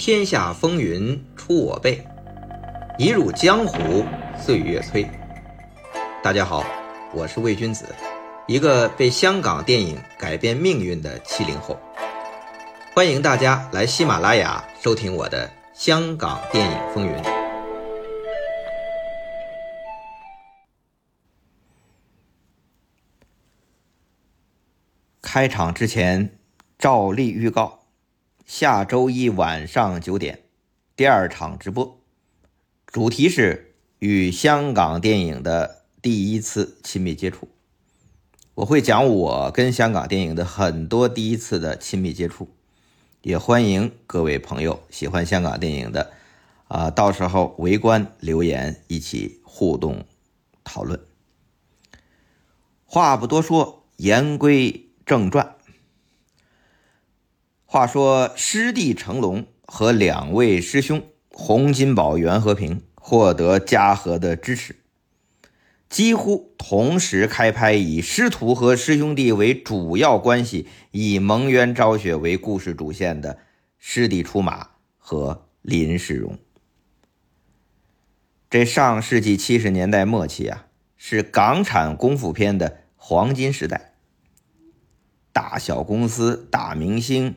天下风云出我辈，一入江湖岁月催。大家好，我是魏君子，一个被香港电影改变命运的七零后。欢迎大家来喜马拉雅收听我的《香港电影风云》。开场之前，照例预告。下周一晚上九点，第二场直播，主题是与香港电影的第一次亲密接触。我会讲我跟香港电影的很多第一次的亲密接触，也欢迎各位朋友喜欢香港电影的，啊，到时候围观留言，一起互动讨论。话不多说，言归正传。话说，师弟成龙和两位师兄洪金宝、袁和平获得嘉禾的支持，几乎同时开拍以师徒和师兄弟为主要关系，以蒙冤昭雪为故事主线的《师弟出马》和林世荣。这上世纪七十年代末期啊，是港产功夫片的黄金时代，大小公司、大明星。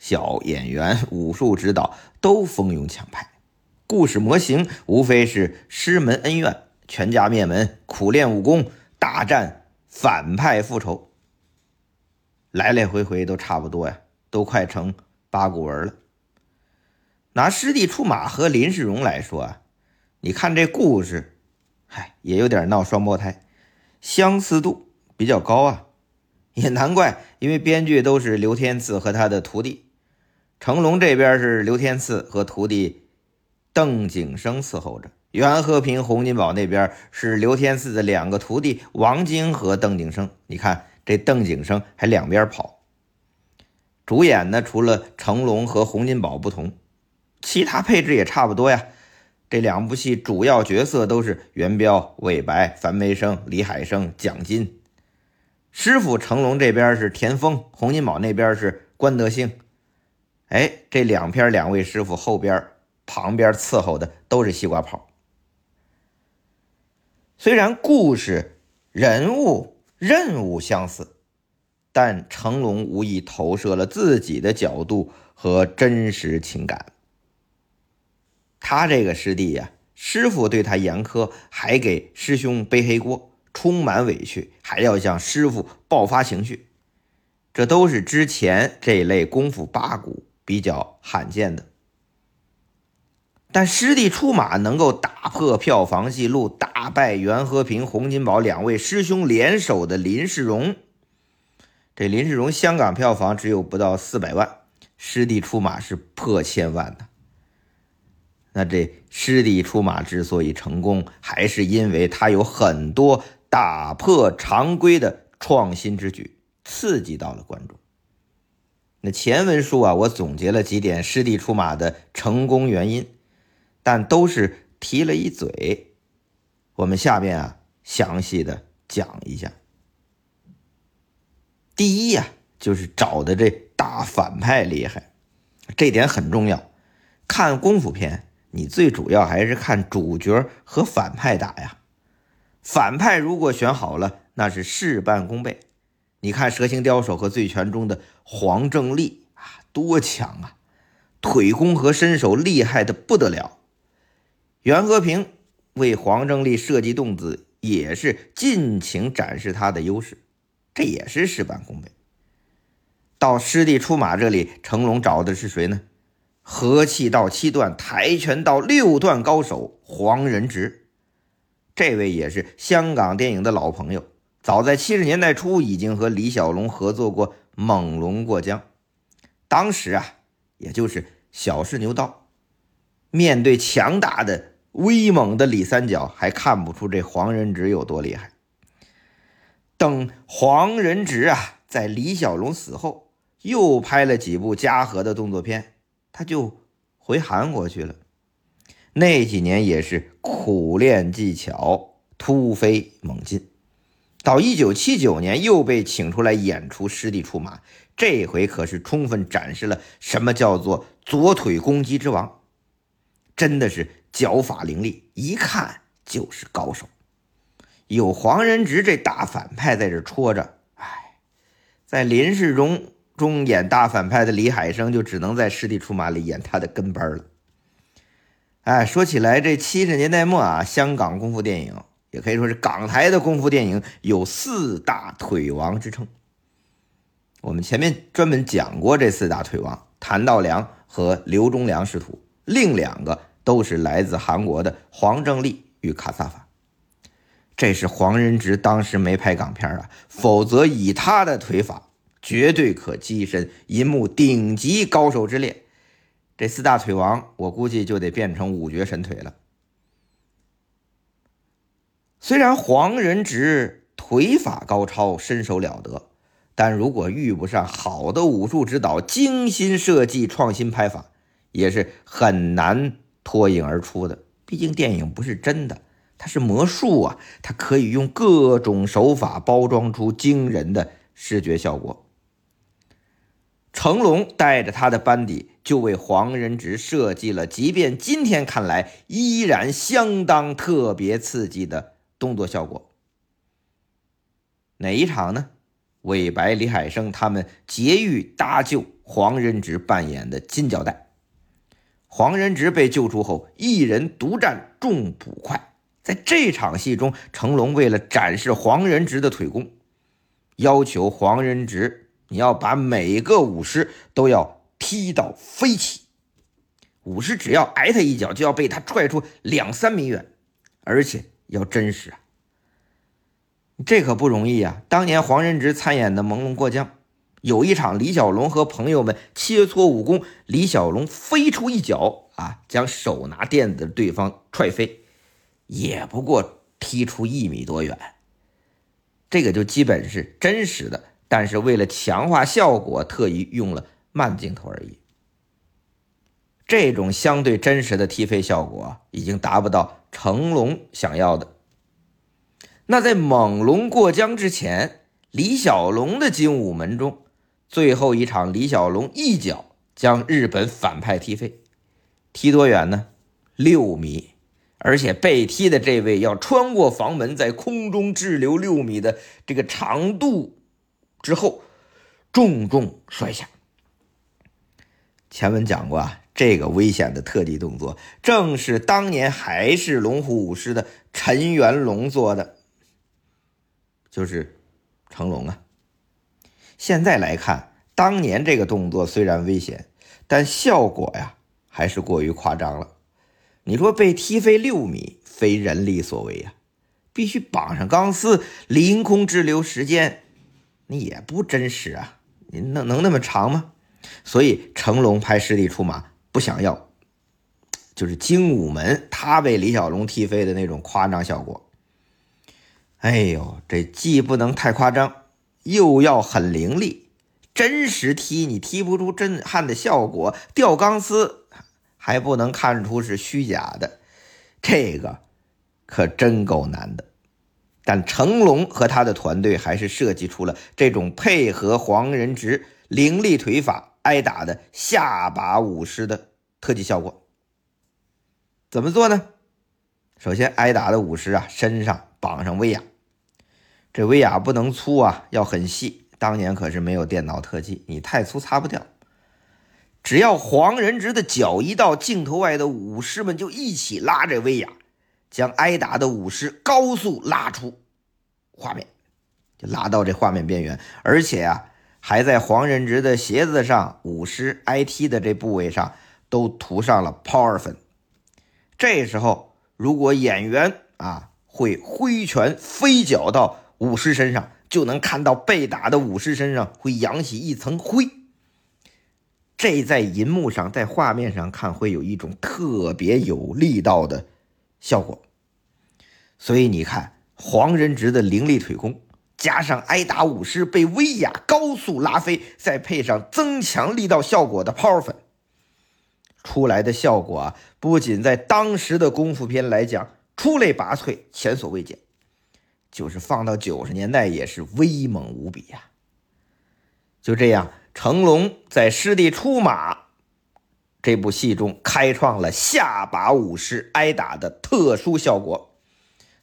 小演员、武术指导都蜂拥抢拍，故事模型无非是师门恩怨、全家灭门、苦练武功、大战反派复仇，来来回回都差不多呀，都快成八股文了。拿师弟出马和林世荣来说啊，你看这故事，嗨，也有点闹双胞胎，相似度比较高啊，也难怪，因为编剧都是刘天赐和他的徒弟。成龙这边是刘天赐和徒弟邓景生伺候着，袁和平、洪金宝那边是刘天赐的两个徒弟王晶和邓景生。你看这邓景生还两边跑。主演呢，除了成龙和洪金宝不同，其他配置也差不多呀。这两部戏主要角色都是元彪、魏白、樊梅生、李海生、蒋金。师傅成龙这边是田丰，洪金宝那边是关德兴。哎，这两篇两位师傅后边、旁边伺候的都是西瓜炮。虽然故事、人物、任务相似，但成龙无意投射了自己的角度和真实情感。他这个师弟呀，师傅对他严苛，还给师兄背黑锅，充满委屈，还要向师傅爆发情绪，这都是之前这类功夫八股。比较罕见的，但师弟出马能够打破票房记录，打败袁和平、洪金宝两位师兄联手的林世荣。这林世荣香港票房只有不到四百万，师弟出马是破千万的。那这师弟出马之所以成功，还是因为他有很多打破常规的创新之举，刺激到了观众。那前文书啊，我总结了几点师弟出马的成功原因，但都是提了一嘴。我们下边啊，详细的讲一下。第一呀，就是找的这大反派厉害，这点很重要。看功夫片，你最主要还是看主角和反派打呀。反派如果选好了，那是事半功倍。你看《蛇形刁手》和《醉拳》中的黄正利啊，多强啊！腿功和身手厉害的不得了。袁和平为黄正利设计动子，也是尽情展示他的优势，这也是事半功倍。到师弟出马这里，成龙找的是谁呢？和气道七段、跆拳道六段高手黄仁直，这位也是香港电影的老朋友。早在七十年代初，已经和李小龙合作过《猛龙过江》，当时啊，也就是小试牛刀，面对强大的、威猛的李三角，还看不出这黄仁直有多厉害。等黄仁直啊，在李小龙死后，又拍了几部嘉禾的动作片，他就回韩国去了。那几年也是苦练技巧，突飞猛进。到一九七九年又被请出来演出师弟出马，这回可是充分展示了什么叫做左腿攻击之王，真的是脚法凌厉，一看就是高手。有黄仁直这大反派在这戳着，哎，在林世荣中演大反派的李海生就只能在师弟出马里演他的跟班了。哎，说起来，这七十年代末啊，香港功夫电影。也可以说是港台的功夫电影有四大腿王之称。我们前面专门讲过这四大腿王：谭道良和刘忠良师徒，另两个都是来自韩国的黄正利与卡萨法。这是黄仁植当时没拍港片啊，否则以他的腿法，绝对可跻身银幕顶级高手之列。这四大腿王，我估计就得变成五绝神腿了。虽然黄仁直腿法高超，身手了得，但如果遇不上好的武术指导、精心设计、创新拍法，也是很难脱颖而出的。毕竟电影不是真的，它是魔术啊，它可以用各种手法包装出惊人的视觉效果。成龙带着他的班底，就为黄仁直设计了，即便今天看来依然相当特别刺激的。动作效果哪一场呢？韦白、李海生他们劫狱搭救黄仁直扮演的金角带。黄仁直被救出后，一人独占众捕快。在这场戏中，成龙为了展示黄仁直的腿功，要求黄仁直你要把每个武师都要踢到飞起，武师只要挨他一脚，就要被他踹出两三米远，而且。要真实啊，这可不容易啊！当年黄仁植参演的《朦胧过江》，有一场李小龙和朋友们切磋武功，李小龙飞出一脚啊，将手拿垫子的对方踹飞，也不过踢出一米多远。这个就基本是真实的，但是为了强化效果，特意用了慢镜头而已。这种相对真实的踢飞效果，已经达不到。成龙想要的，那在猛龙过江之前，李小龙的精武门中，最后一场，李小龙一脚将日本反派踢飞，踢多远呢？六米，而且被踢的这位要穿过房门，在空中滞留六米的这个长度之后，重重摔下。前文讲过啊。这个危险的特技动作，正是当年还是龙虎武师的陈元龙做的，就是成龙啊。现在来看，当年这个动作虽然危险，但效果呀还是过于夸张了。你说被踢飞六米，非人力所为呀，必须绑上钢丝，凌空滞留时间，那也不真实啊。你能能那么长吗？所以成龙派师弟出马。不想要，就是精武门他被李小龙踢飞的那种夸张效果。哎呦，这既不能太夸张，又要很凌厉，真实踢你踢不出震撼的效果，吊钢丝还不能看出是虚假的，这个可真够难的。但成龙和他的团队还是设计出了这种配合黄仁直凌厉腿法。挨打的下把武师的特技效果怎么做呢？首先，挨打的武师啊身上绑上威亚，这威亚不能粗啊，要很细。当年可是没有电脑特技，你太粗擦不掉。只要黄仁直的脚一到镜头外的武师们就一起拉着威亚，将挨打的武师高速拉出画面，就拉到这画面边缘，而且啊。还在黄仁植的鞋子上、舞狮 IT 的这部位上都涂上了 power 粉。这时候，如果演员啊会挥拳飞脚到舞狮身上，就能看到被打的舞狮身上会扬起一层灰。这在银幕上、在画面上看会有一种特别有力道的效果。所以你看，黄仁植的凌厉腿功。加上挨打武师被威亚高速拉飞，再配上增强力道效果的泡粉，出来的效果啊，不仅在当时的功夫片来讲出类拔萃、前所未见，就是放到九十年代也是威猛无比呀。就这样，成龙在《师弟出马》这部戏中开创了下把武士挨打的特殊效果。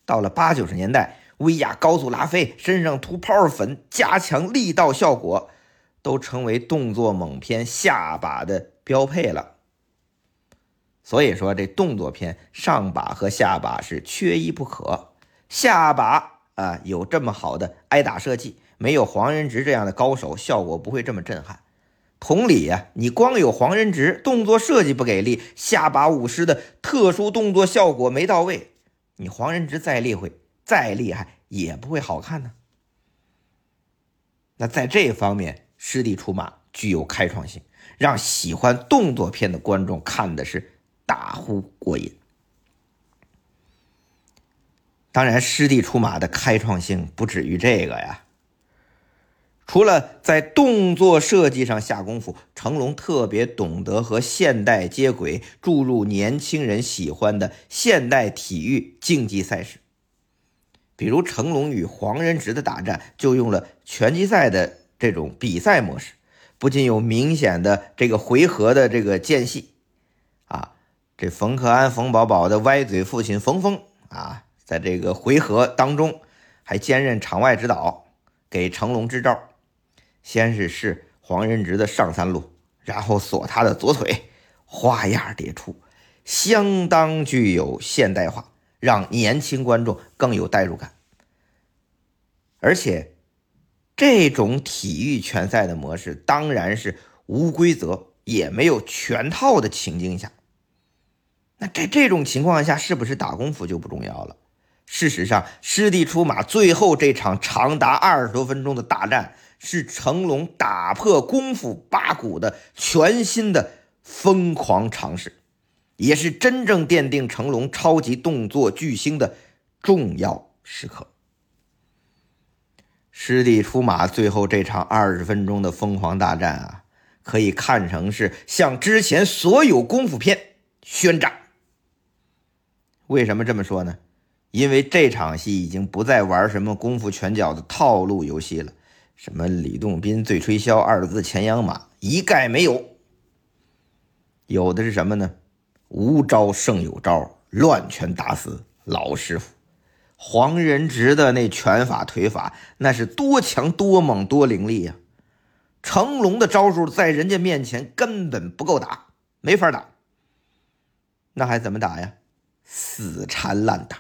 到了八九十年代，威亚高速拉菲，身上涂泡粉，加强力道效果，都成为动作猛片下把的标配了。所以说，这动作片上把和下把是缺一不可。下把啊，有这么好的挨打设计，没有黄仁直这样的高手，效果不会这么震撼。同理呀，你光有黄仁直，动作设计不给力，下把武师的特殊动作效果没到位，你黄仁直再厉害，再厉害也不会好看呢。那在这方面，《师弟出马》具有开创性，让喜欢动作片的观众看的是。大呼过瘾。当然，师弟出马的开创性不止于这个呀。除了在动作设计上下功夫，成龙特别懂得和现代接轨，注入年轻人喜欢的现代体育竞技赛事。比如成龙与黄仁植的打战，就用了拳击赛的这种比赛模式，不仅有明显的这个回合的这个间隙。啊这冯克安、冯宝宝的歪嘴父亲冯峰啊，在这个回合当中还兼任场外指导，给成龙支招。先是试黄仁植的上三路，然后锁他的左腿，花样迭出，相当具有现代化，让年轻观众更有代入感。而且，这种体育拳赛的模式当然是无规则，也没有全套的情境下。那在这种情况下，是不是打功夫就不重要了？事实上，师弟出马最后这场长达二十多分钟的大战，是成龙打破功夫八股的全新的疯狂尝试，也是真正奠定成龙超级动作巨星的重要时刻。师弟出马最后这场二十分钟的疯狂大战啊，可以看成是向之前所有功夫片宣战。为什么这么说呢？因为这场戏已经不再玩什么功夫拳脚的套路游戏了，什么李洞宾醉吹箫、二字前仰马一概没有。有的是什么呢？无招胜有招，乱拳打死老师傅。黄仁直的那拳法腿法，那是多强多猛多凌厉呀！成龙的招数在人家面前根本不够打，没法打。那还怎么打呀？死缠烂打，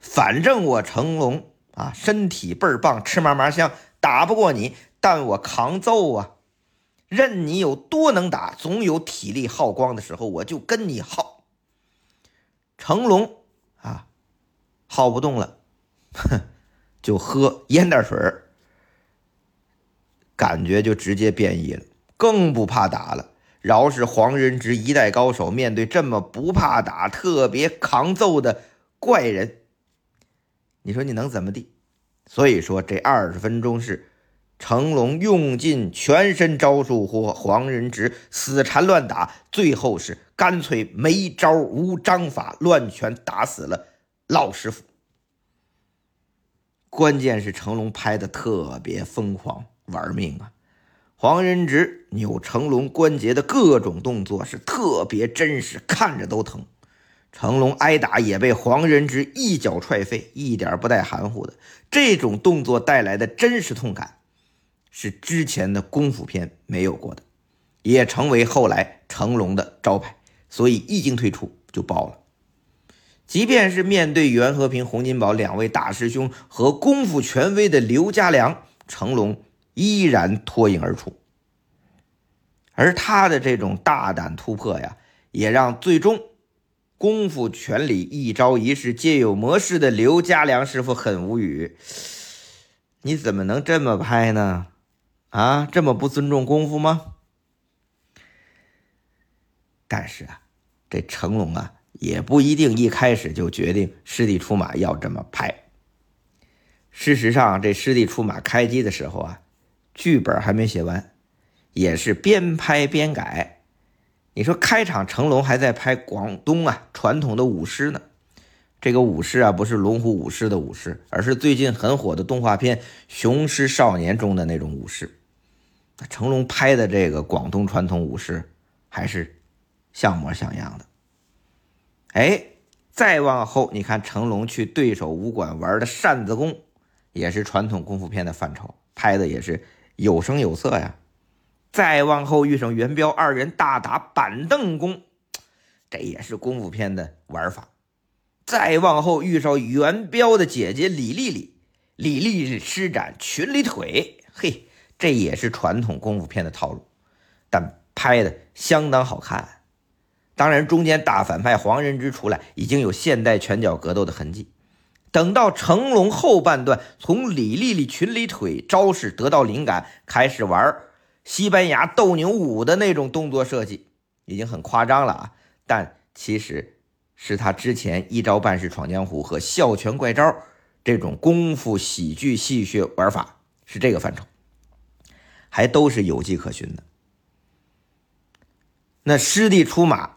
反正我成龙啊，身体倍儿棒，吃嘛嘛香，打不过你，但我扛揍啊！任你有多能打，总有体力耗光的时候，我就跟你耗。成龙啊，耗不动了，哼，就喝烟袋水感觉就直接变异了，更不怕打了。饶是黄仁直一代高手，面对这么不怕打、特别抗揍的怪人，你说你能怎么地？所以说，这二十分钟是成龙用尽全身招数和黄仁直死缠乱打，最后是干脆没招无章法，乱拳打死了老师傅。关键是成龙拍的特别疯狂，玩命啊！黄仁直扭成龙关节的各种动作是特别真实，看着都疼。成龙挨打也被黄仁直一脚踹飞，一点不带含糊的。这种动作带来的真实痛感，是之前的功夫片没有过的，也成为后来成龙的招牌。所以一经推出就爆了。即便是面对袁和平、洪金宝两位大师兄和功夫权威的刘家良，成龙。依然脱颖而出，而他的这种大胆突破呀，也让最终功夫拳里一招一式皆有模式的刘家良师傅很无语。你怎么能这么拍呢？啊，这么不尊重功夫吗？但是啊，这成龙啊，也不一定一开始就决定师弟出马要这么拍。事实上，这师弟出马开机的时候啊。剧本还没写完，也是边拍边改。你说开场成龙还在拍广东啊传统的舞狮呢，这个武师啊，不是龙虎武师的武师，而是最近很火的动画片《雄狮少年》中的那种武师。成龙拍的这个广东传统武师，还是像模像样的。哎，再往后，你看成龙去对手武馆玩的扇子功，也是传统功夫片的范畴，拍的也是有声有色呀。再往后遇上元彪二人大打板凳功，这也是功夫片的玩法。再往后遇上元彪的姐姐李丽丽，李丽丽施展群里腿，嘿，这也是传统功夫片的套路，但拍的相当好看。当然，中间大反派黄仁之出来，已经有现代拳脚格斗的痕迹。等到成龙后半段从李丽丽群里腿招式得到灵感，开始玩西班牙斗牛舞的那种动作设计，已经很夸张了啊！但其实。是他之前一招半式闯江湖和笑拳怪招这种功夫喜剧戏谑玩法是这个范畴，还都是有迹可循的。那师弟出马，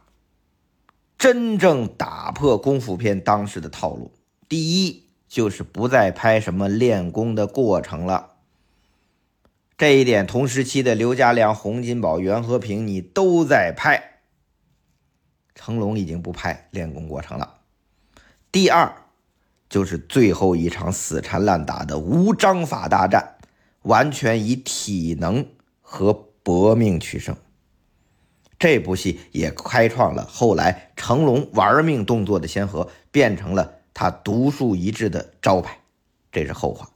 真正打破功夫片当时的套路，第一就是不再拍什么练功的过程了。这一点，同时期的刘家良、洪金宝、袁和平，你都在拍。成龙已经不拍练功过程了。第二，就是最后一场死缠烂打的无章法大战，完全以体能和搏命取胜。这部戏也开创了后来成龙玩命动作的先河，变成了他独树一帜的招牌。这是后话。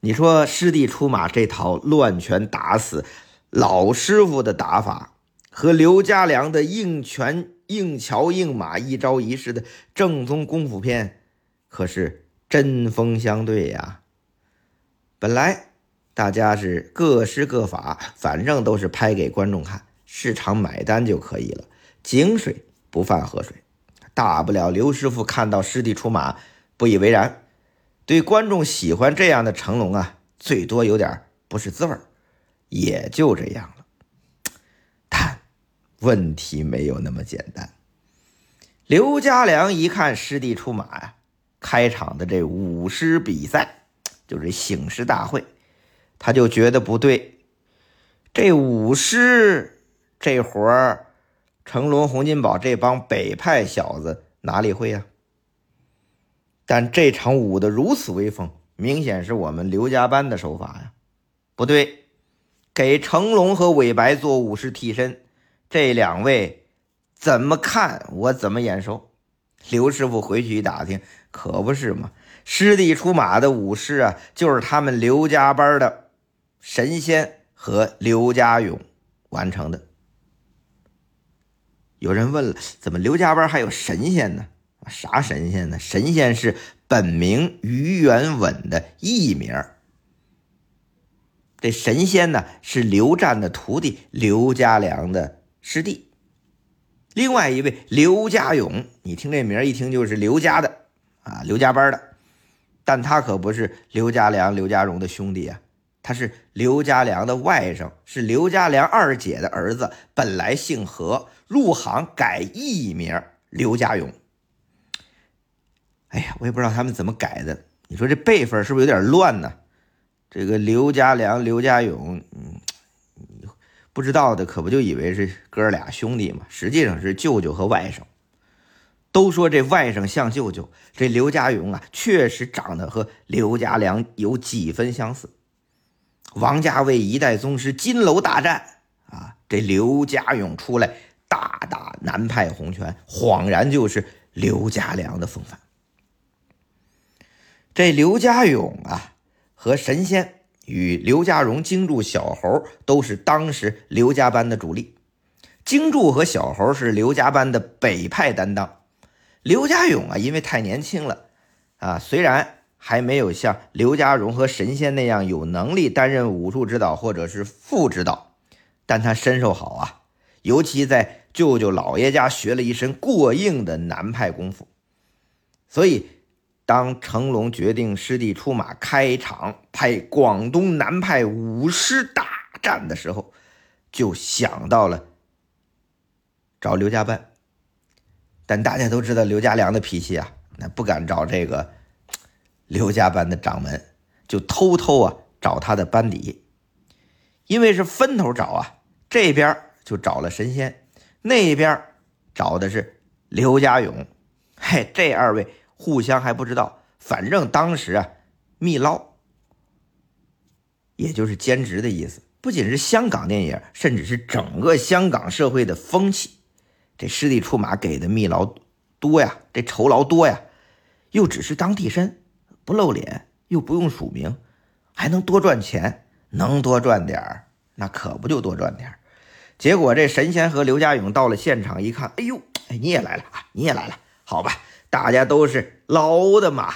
你说师弟出马这套乱拳打死老师傅的打法。和刘家良的硬拳硬桥硬马一招一式的正宗功夫片，可是针锋相对呀。本来大家是各施各法，反正都是拍给观众看，市场买单就可以了，井水不犯河水。大不了刘师傅看到师弟出马不以为然，对观众喜欢这样的成龙啊，最多有点不是滋味也就这样了。但问题没有那么简单。刘家良一看师弟出马呀，开场的这舞狮比赛就是醒狮大会，他就觉得不对。这舞狮这活儿，成龙、洪金宝这帮北派小子哪里会呀？但这场舞的如此威风，明显是我们刘家班的手法呀。不对，给成龙和韦白做舞狮替身。这两位怎么看我怎么眼熟。刘师傅回去一打听，可不是嘛，师弟出马的武士啊，就是他们刘家班的神仙和刘家勇完成的。有人问了，怎么刘家班还有神仙呢？啥神仙呢？神仙是本名于元稳的艺名。这神仙呢，是刘湛的徒弟刘家良的。师弟，另外一位刘家勇，你听这名一听就是刘家的啊，刘家班的，但他可不是刘家良、刘家荣的兄弟啊，他是刘家良的外甥，是刘家良二姐的儿子，本来姓何，入行改艺名刘家勇。哎呀，我也不知道他们怎么改的，你说这辈分是不是有点乱呢？这个刘家良、刘家勇，嗯。不知道的可不就以为是哥俩兄弟嘛？实际上是舅舅和外甥。都说这外甥像舅舅，这刘家勇啊，确实长得和刘家良有几分相似。王家卫一代宗师金楼大战啊，这刘家勇出来大打南派洪拳，恍然就是刘家良的风范。这刘家勇啊，和神仙。与刘家荣、京柱、小猴都是当时刘家班的主力。京柱和小猴是刘家班的北派担当。刘家勇啊，因为太年轻了啊，虽然还没有像刘家荣和神仙那样有能力担任武术指导或者是副指导，但他身手好啊，尤其在舅舅老爷家学了一身过硬的南派功夫，所以。当成龙决定师弟出马开场拍广东南派武师大战的时候，就想到了找刘家班。但大家都知道刘家良的脾气啊，那不敢找这个刘家班的掌门，就偷偷啊找他的班底，因为是分头找啊，这边就找了神仙，那边找的是刘家勇，嘿，这二位互相还不知道，反正当时啊密捞，也就是兼职的意思。不仅是香港电影，甚至是整个香港社会的风气。这师弟出马给的密劳多呀，这酬劳多呀，又只是当替身，不露脸，又不用署名，还能多赚钱，能多赚点儿，那可不就多赚点儿。结果这神仙和刘家勇到了现场一看，哎呦，哎你也来了啊，你也来了，好吧，大家都是老的马，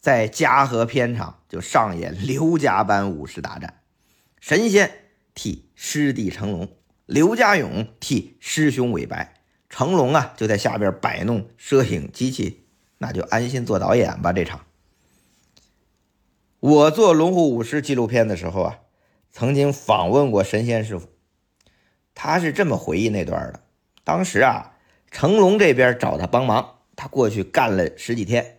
在嘉禾片场就上演刘家班武士大战。神仙替师弟成龙，刘家勇替师兄韦白，成龙啊就在下边摆弄摄影机器，那就安心做导演吧。这场，我做《龙虎武师》纪录片的时候啊，曾经访问过神仙师傅，他是这么回忆那段的：当时啊，成龙这边找他帮忙，他过去干了十几天，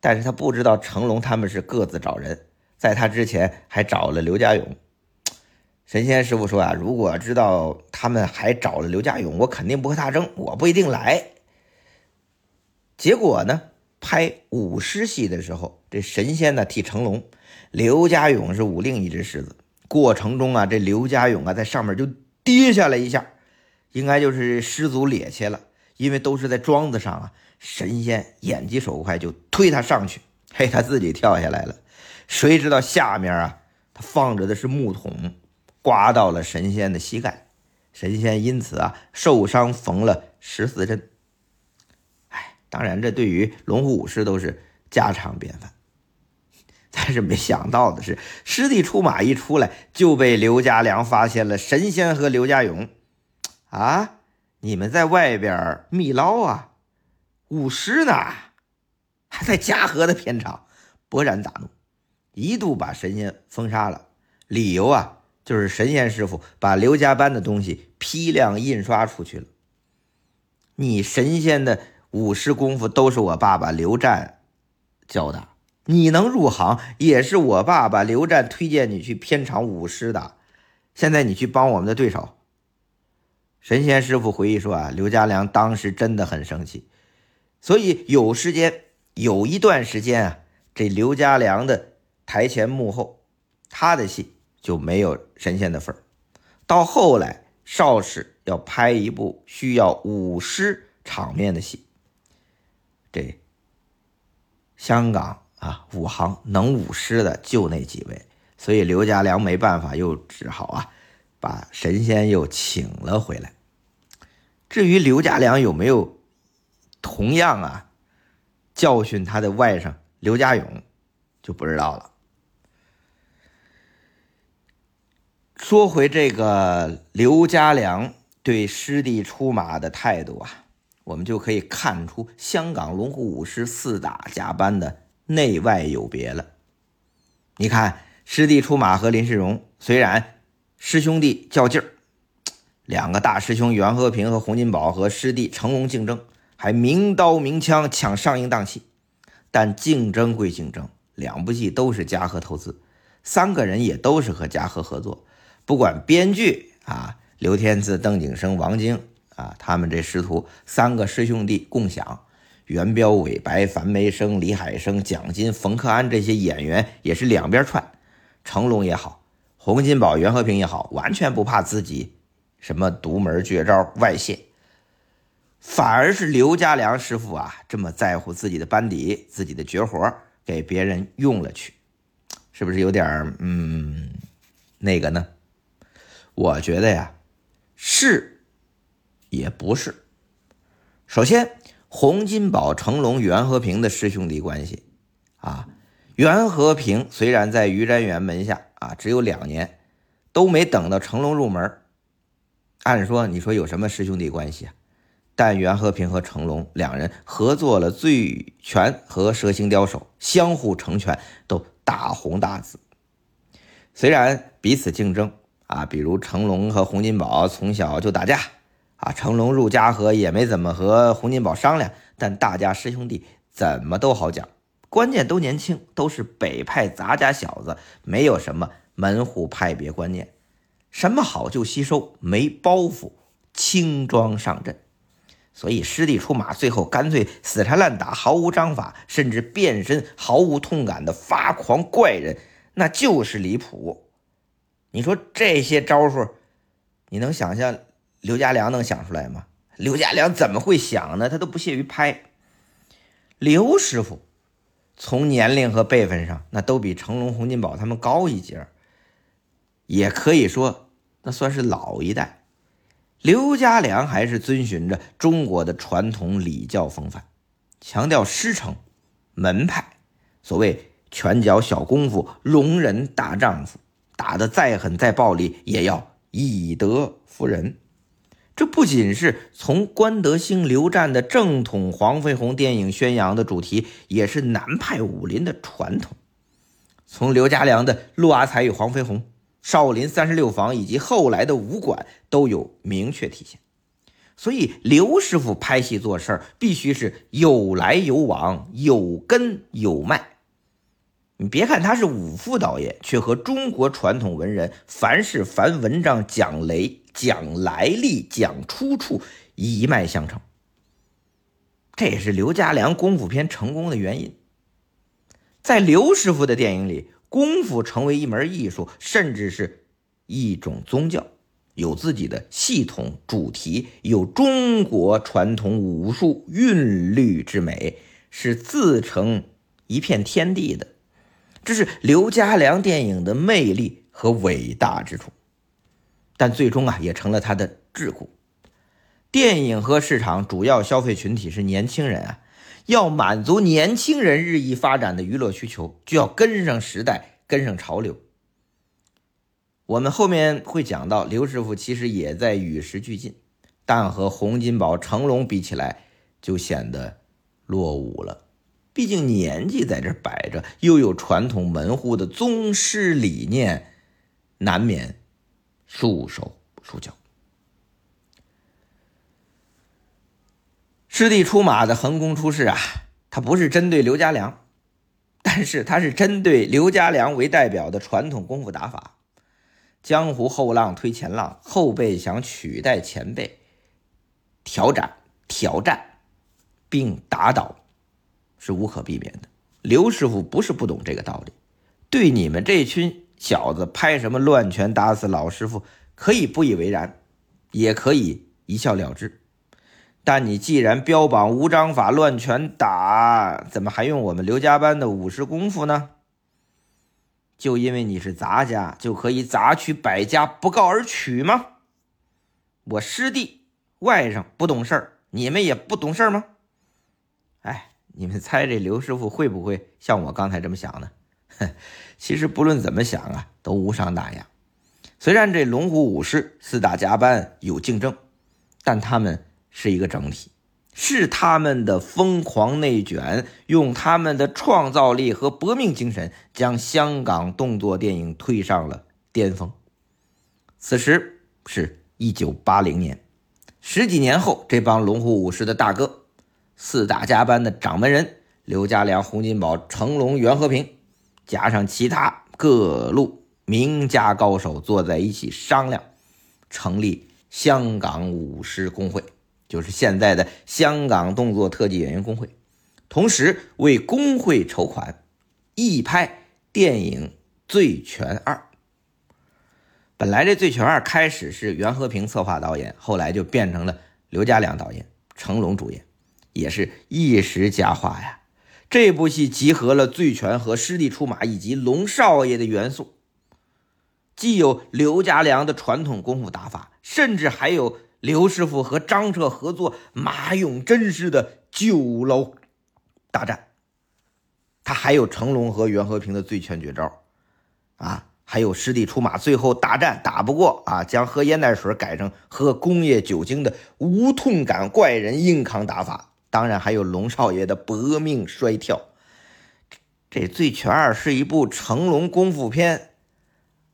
但是他不知道成龙他们是各自找人，在他之前还找了刘家勇。神仙师傅说啊，如果知道他们还找了刘家勇，我肯定不和他争，我不一定来。结果呢，拍舞狮戏的时候，这神仙呢替成龙，刘家勇是舞另一只狮子。过程中啊，这刘家勇啊在上面就跌下来一下，应该就是失足趔趄了，因为都是在桩子上啊。神仙眼疾手快，就推他上去，嘿，他自己跳下来了。谁知道下面啊，他放着的是木桶。刮到了神仙的膝盖，神仙因此啊受伤，缝了十四针。哎，当然这对于龙虎武师都是家常便饭。但是没想到的是，师弟出马一出来，就被刘家良发现了。神仙和刘家勇，啊，你们在外边密捞啊？武师呢？还在嘉禾的片场，勃然大怒，一度把神仙封杀了。理由啊？就是神仙师傅把刘家班的东西批量印刷出去了。你神仙的武师功夫都是我爸爸刘湛教的，你能入行也是我爸爸刘湛推荐你去片场舞狮的。现在你去帮我们的对手。神仙师傅回忆说啊，刘家良当时真的很生气，所以有时间有一段时间啊，这刘家良的台前幕后，他的戏。就没有神仙的份儿。到后来，邵氏要拍一部需要舞狮场面的戏，这香港啊，武行能舞狮的就那几位，所以刘家良没办法，又只好啊，把神仙又请了回来。至于刘家良有没有同样啊教训他的外甥刘家勇，就不知道了。说回这个刘家良对师弟出马的态度啊，我们就可以看出香港龙虎武师四大家班的内外有别了。你看师弟出马和林世荣，虽然师兄弟较劲儿，两个大师兄袁和平和洪金宝和师弟成龙竞争，还明刀明枪抢上映档期，但竞争归竞争，两部戏都是嘉禾投资，三个人也都是和嘉禾合作。不管编剧啊，刘天赐、邓景生、王晶啊，他们这师徒三个师兄弟共享，袁彪、韦白、樊梅生、李海生、蒋金、冯克安这些演员也是两边串。成龙也好，洪金宝、袁和平也好，完全不怕自己什么独门绝招外泄，反而是刘家良师傅啊，这么在乎自己的班底、自己的绝活给别人用了去，是不是有点嗯那个呢？我觉得呀，是也不是。首先，洪金宝、成龙、袁和平的师兄弟关系啊，袁和平虽然在于占元门下啊只有两年，都没等到成龙入门。按说你说有什么师兄弟关系啊？但袁和平和成龙两人合作了《醉拳》和《蛇形刁手》，相互成全，都大红大紫。虽然彼此竞争。啊，比如成龙和洪金宝从小就打架，啊，成龙入嘉禾也没怎么和洪金宝商量，但大家师兄弟怎么都好讲，关键都年轻，都是北派杂家小子，没有什么门户派别观念，什么好就吸收，没包袱，轻装上阵。所以师弟出马，最后干脆死缠烂打，毫无章法，甚至变身毫无痛感的发狂怪人，那就是离谱。你说这些招数，你能想象？刘家良能想出来吗？刘家良怎么会想呢？他都不屑于拍。刘师傅从年龄和辈分上，那都比成龙、洪金宝他们高一截也可以说那算是老一代。刘家良还是遵循着中国的传统礼教风范，强调师承、门派。所谓拳脚小功夫，容人大丈夫，打得再狠再暴力，也要以德服人。这不仅是从关德兴、刘湛的正统黄飞鸿电影宣扬的主题，也是南派武林的传统。从刘家良的《陆阿才与黄飞鸿》、《少林三十六房》以及后来的武馆都有明确体现。所以，刘师傅拍戏做事儿必须是有来有往、有根有脉。你别看他是武副导演，却和中国传统文人凡事凡文章讲雷。讲来历，讲出处，一脉相承。这也是刘家良功夫片成功的原因。在刘师傅的电影里，功夫成为一门艺术，甚至是一种宗教，有自己的系统主题，有中国传统武术韵律之美，是自成一片天地的。这是刘家良电影的魅力和伟大之处。但最终啊，也成了他的桎梏。电影和市场主要消费群体是年轻人啊，要满足年轻人日益发展的娱乐需求，就要跟上时代，跟上潮流。我们后面会讲到，刘师傅其实也在与时俱进，但和洪金宝、成龙比起来，就显得落伍了。毕竟年纪在这摆着，又有传统门户的宗师理念，难免。束手束脚。师弟出马的横空出世啊，他不是针对刘家良，但是他是针对刘家良为代表的传统功夫打法。江湖后浪推前浪，后辈想取代前辈，挑战、挑战并打倒，是无可避免的。刘师傅不是不懂这个道理，对你们这群。小子拍什么乱拳打死老师傅，可以不以为然，也可以一笑了之。但你既然标榜无章法、乱拳打，怎么还用我们刘家班的武士功夫呢？就因为你是杂家，就可以杂取百家，不告而取吗？我师弟外甥不懂事儿，你们也不懂事儿吗？哎，你们猜这刘师傅会不会像我刚才这么想呢？哼，其实不论怎么想啊，都无伤大雅。虽然这龙虎武师四大家班有竞争，但他们是一个整体，是他们的疯狂内卷，用他们的创造力和搏命精神，将香港动作电影推上了巅峰。此时是一九八零年，十几年后，这帮龙虎武师的大哥，四大家班的掌门人刘家良、洪金宝、成龙、袁和平。加上其他各路名家高手坐在一起商量，成立香港武师工会，就是现在的香港动作特技演员工会。同时为工会筹款，一拍电影《醉拳二》。本来这《醉拳二》开始是袁和平策划导演，后来就变成了刘家良导演、成龙主演，也是一时佳话呀。这部戏集合了醉拳和师弟出马以及龙少爷的元素，既有刘家良的传统功夫打法，甚至还有刘师傅和张彻合作马永贞式的酒楼大战。他还有成龙和袁和平的醉拳绝招，啊，还有师弟出马，最后大战打不过啊，将喝烟袋水改成喝工业酒精的无痛感怪人硬扛打法。当然还有龙少爷的搏命摔跳，这《醉拳二》是一部成龙功夫片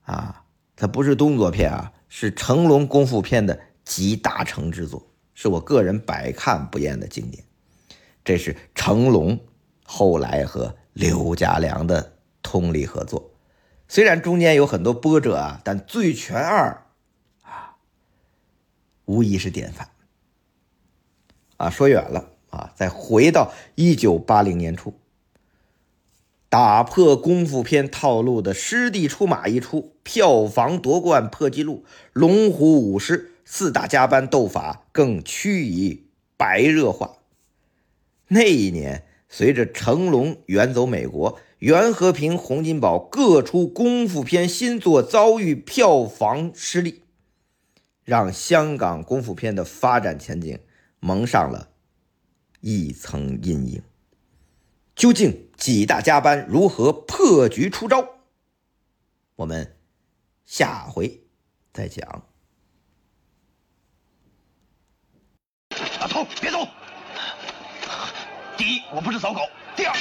啊，它不是动作片啊，是成龙功夫片的集大成之作，是我个人百看不厌的经典。这是成龙后来和刘家良的通力合作，虽然中间有很多波折啊，但《醉拳二》啊，无疑是典范。啊，说远了啊，再回到一九八零年初，打破功夫片套路的《师弟出马》一出，票房夺冠破纪录，《龙虎武师》四大家班斗法更趋于白热化。那一年，随着成龙远走美国，袁和平、洪金宝各出功夫片新作，遭遇票房失利，让香港功夫片的发展前景。蒙上了一层阴影。究竟几大家班如何破局出招？我们下回再讲。阿头，别走！第一，我不是走狗；第二，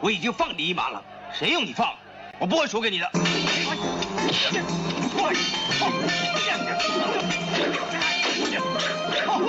我已经放你一马了。谁用你放？我不会输给你的。